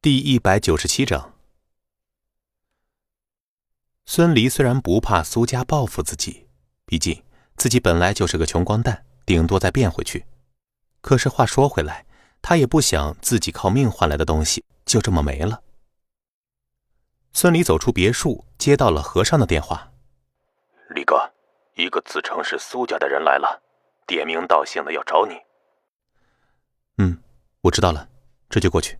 第一百九十七章，孙离虽然不怕苏家报复自己，毕竟自己本来就是个穷光蛋，顶多再变回去。可是话说回来，他也不想自己靠命换来的东西就这么没了。孙离走出别墅，接到了和尚的电话：“李哥，一个自称是苏家的人来了，点名道姓的要找你。”“嗯，我知道了，这就过去。”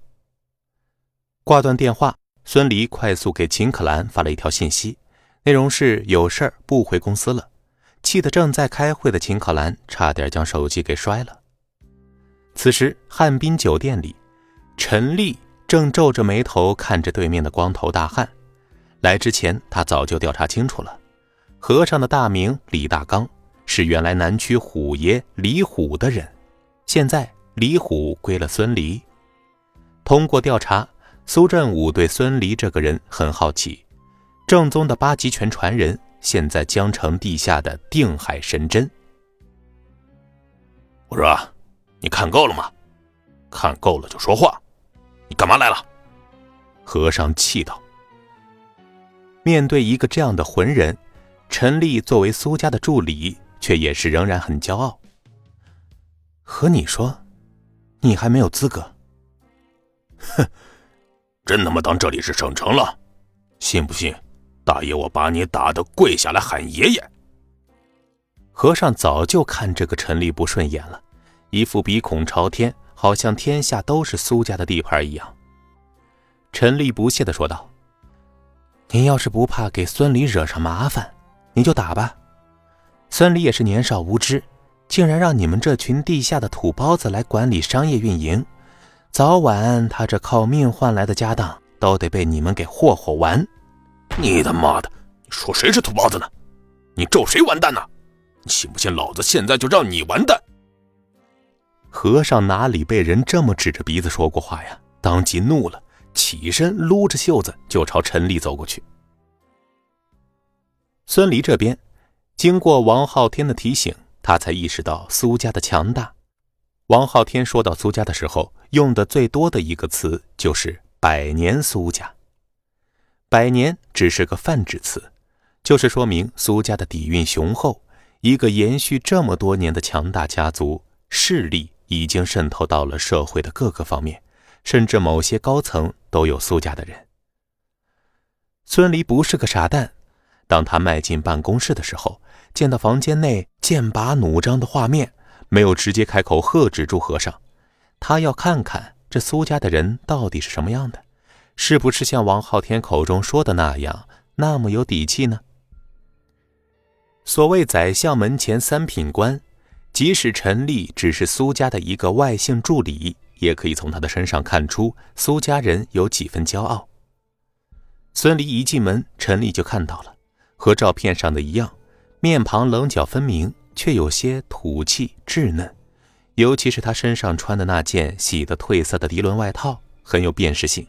挂断电话，孙离快速给秦可兰发了一条信息，内容是有事儿不回公司了。气得正在开会的秦可兰差点将手机给摔了。此时，汉滨酒店里，陈丽正皱着眉头看着对面的光头大汉。来之前，他早就调查清楚了，和尚的大名李大刚是原来南区虎爷李虎的人，现在李虎归了孙离。通过调查。苏振武对孙离这个人很好奇，正宗的八极拳传人，现在江城地下的定海神针。我说，你看够了吗？看够了就说话。你干嘛来了？和尚气道。面对一个这样的浑人，陈丽作为苏家的助理，却也是仍然很骄傲。和你说，你还没有资格。哼。真他妈当这里是省城了？信不信，大爷我把你打的跪下来喊爷爷！和尚早就看这个陈立不顺眼了，一副鼻孔朝天，好像天下都是苏家的地盘一样。陈立不屑的说道：“你要是不怕给孙离惹上麻烦，你就打吧。孙离也是年少无知，竟然让你们这群地下的土包子来管理商业运营。”早晚，他这靠命换来的家当都得被你们给霍霍完！你他妈的，你说谁是土包子呢？你咒谁完蛋呢？你信不信老子现在就让你完蛋？和尚哪里被人这么指着鼻子说过话呀？当即怒了，起身撸着袖子就朝陈丽走过去。孙离这边，经过王昊天的提醒，他才意识到苏家的强大。王昊天说到苏家的时候，用的最多的一个词就是“百年苏家”。百年只是个泛指词，就是说明苏家的底蕴雄厚，一个延续这么多年的强大家族势力已经渗透到了社会的各个方面，甚至某些高层都有苏家的人。孙离不是个傻蛋，当他迈进办公室的时候，见到房间内剑拔弩张的画面。没有直接开口喝止住和尚，他要看看这苏家的人到底是什么样的，是不是像王昊天口中说的那样那么有底气呢？所谓宰相门前三品官，即使陈立只是苏家的一个外姓助理，也可以从他的身上看出苏家人有几分骄傲。孙离一进门，陈立就看到了，和照片上的一样，面庞棱角分明。却有些土气稚嫩，尤其是他身上穿的那件洗得褪色的涤纶外套，很有辨识性。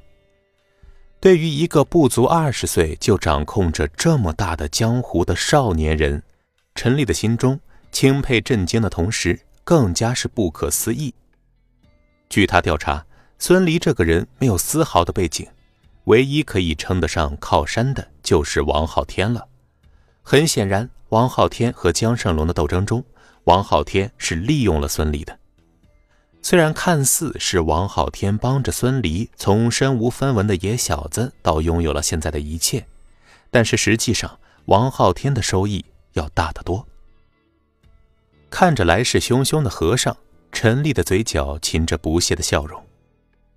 对于一个不足二十岁就掌控着这么大的江湖的少年人，陈立的心中钦佩震惊的同时，更加是不可思议。据他调查，孙离这个人没有丝毫的背景，唯一可以称得上靠山的就是王昊天了。很显然。王昊天和江胜龙的斗争中，王昊天是利用了孙离的。虽然看似是王昊天帮着孙离从身无分文的野小子到拥有了现在的一切，但是实际上王昊天的收益要大得多。看着来势汹汹的和尚，陈立的嘴角噙着不屑的笑容，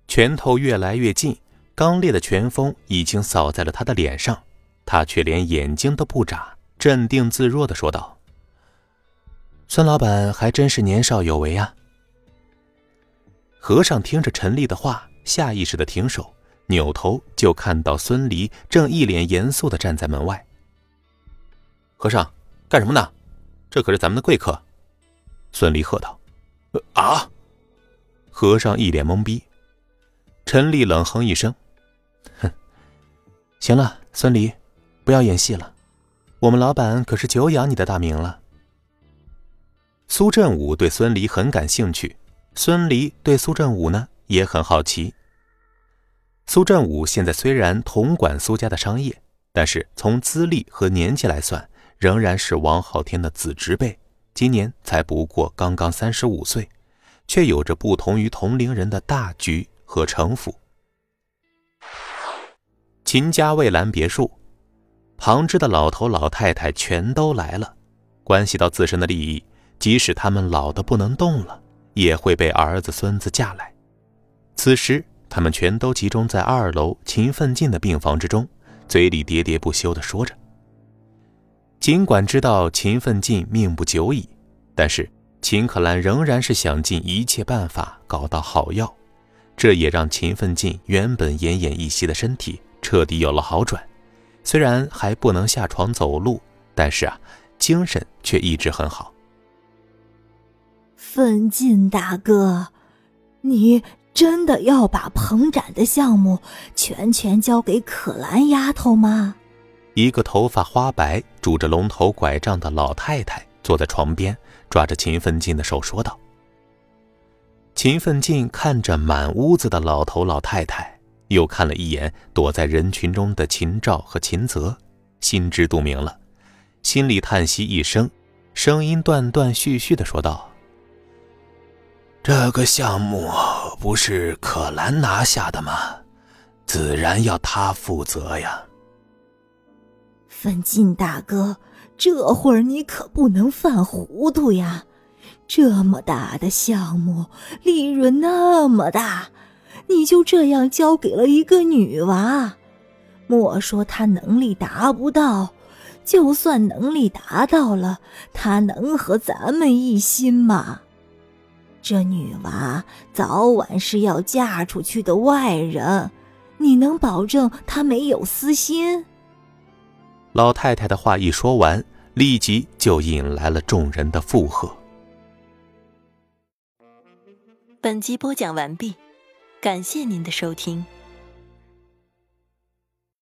拳头越来越近，刚烈的拳风已经扫在了他的脸上，他却连眼睛都不眨。镇定自若的说道：“孙老板还真是年少有为啊。”和尚听着陈丽的话，下意识的停手，扭头就看到孙离正一脸严肃的站在门外。和尚，干什么呢？这可是咱们的贵客。”孙离喝道。“啊！”和尚一脸懵逼。陈丽冷哼一声：“哼，行了，孙离，不要演戏了。”我们老板可是久仰你的大名了。苏振武对孙离很感兴趣，孙离对苏振武呢也很好奇。苏振武现在虽然统管苏家的商业，但是从资历和年纪来算，仍然是王浩天的子侄辈，今年才不过刚刚三十五岁，却有着不同于同龄人的大局和城府。秦家蔚蓝别墅，旁支的老头老太太全都来了，关系到自身的利益，即使他们老的不能动了，也会被儿子孙子架来。此时。他们全都集中在二楼秦奋进的病房之中，嘴里喋喋不休地说着。尽管知道秦奋进命不久矣，但是秦可兰仍然是想尽一切办法搞到好药，这也让秦奋进原本奄奄一息的身体彻底有了好转。虽然还不能下床走路，但是啊，精神却一直很好。奋进大哥，你。真的要把彭展的项目全权交给可兰丫头吗？一个头发花白、拄着龙头拐杖的老太太坐在床边，抓着秦奋进的手说道。秦奋进看着满屋子的老头老太太，又看了一眼躲在人群中的秦照和秦泽，心知肚明了，心里叹息一声，声音断断续续的说道。这个项目不是可兰拿下的吗？自然要他负责呀。奋进大哥，这会儿你可不能犯糊涂呀！这么大的项目，利润那么大，你就这样交给了一个女娃，莫说她能力达不到，就算能力达到了，她能和咱们一心吗？这女娃早晚是要嫁出去的外人，你能保证她没有私心？老太太的话一说完，立即就引来了众人的附和。本集播讲完毕，感谢您的收听。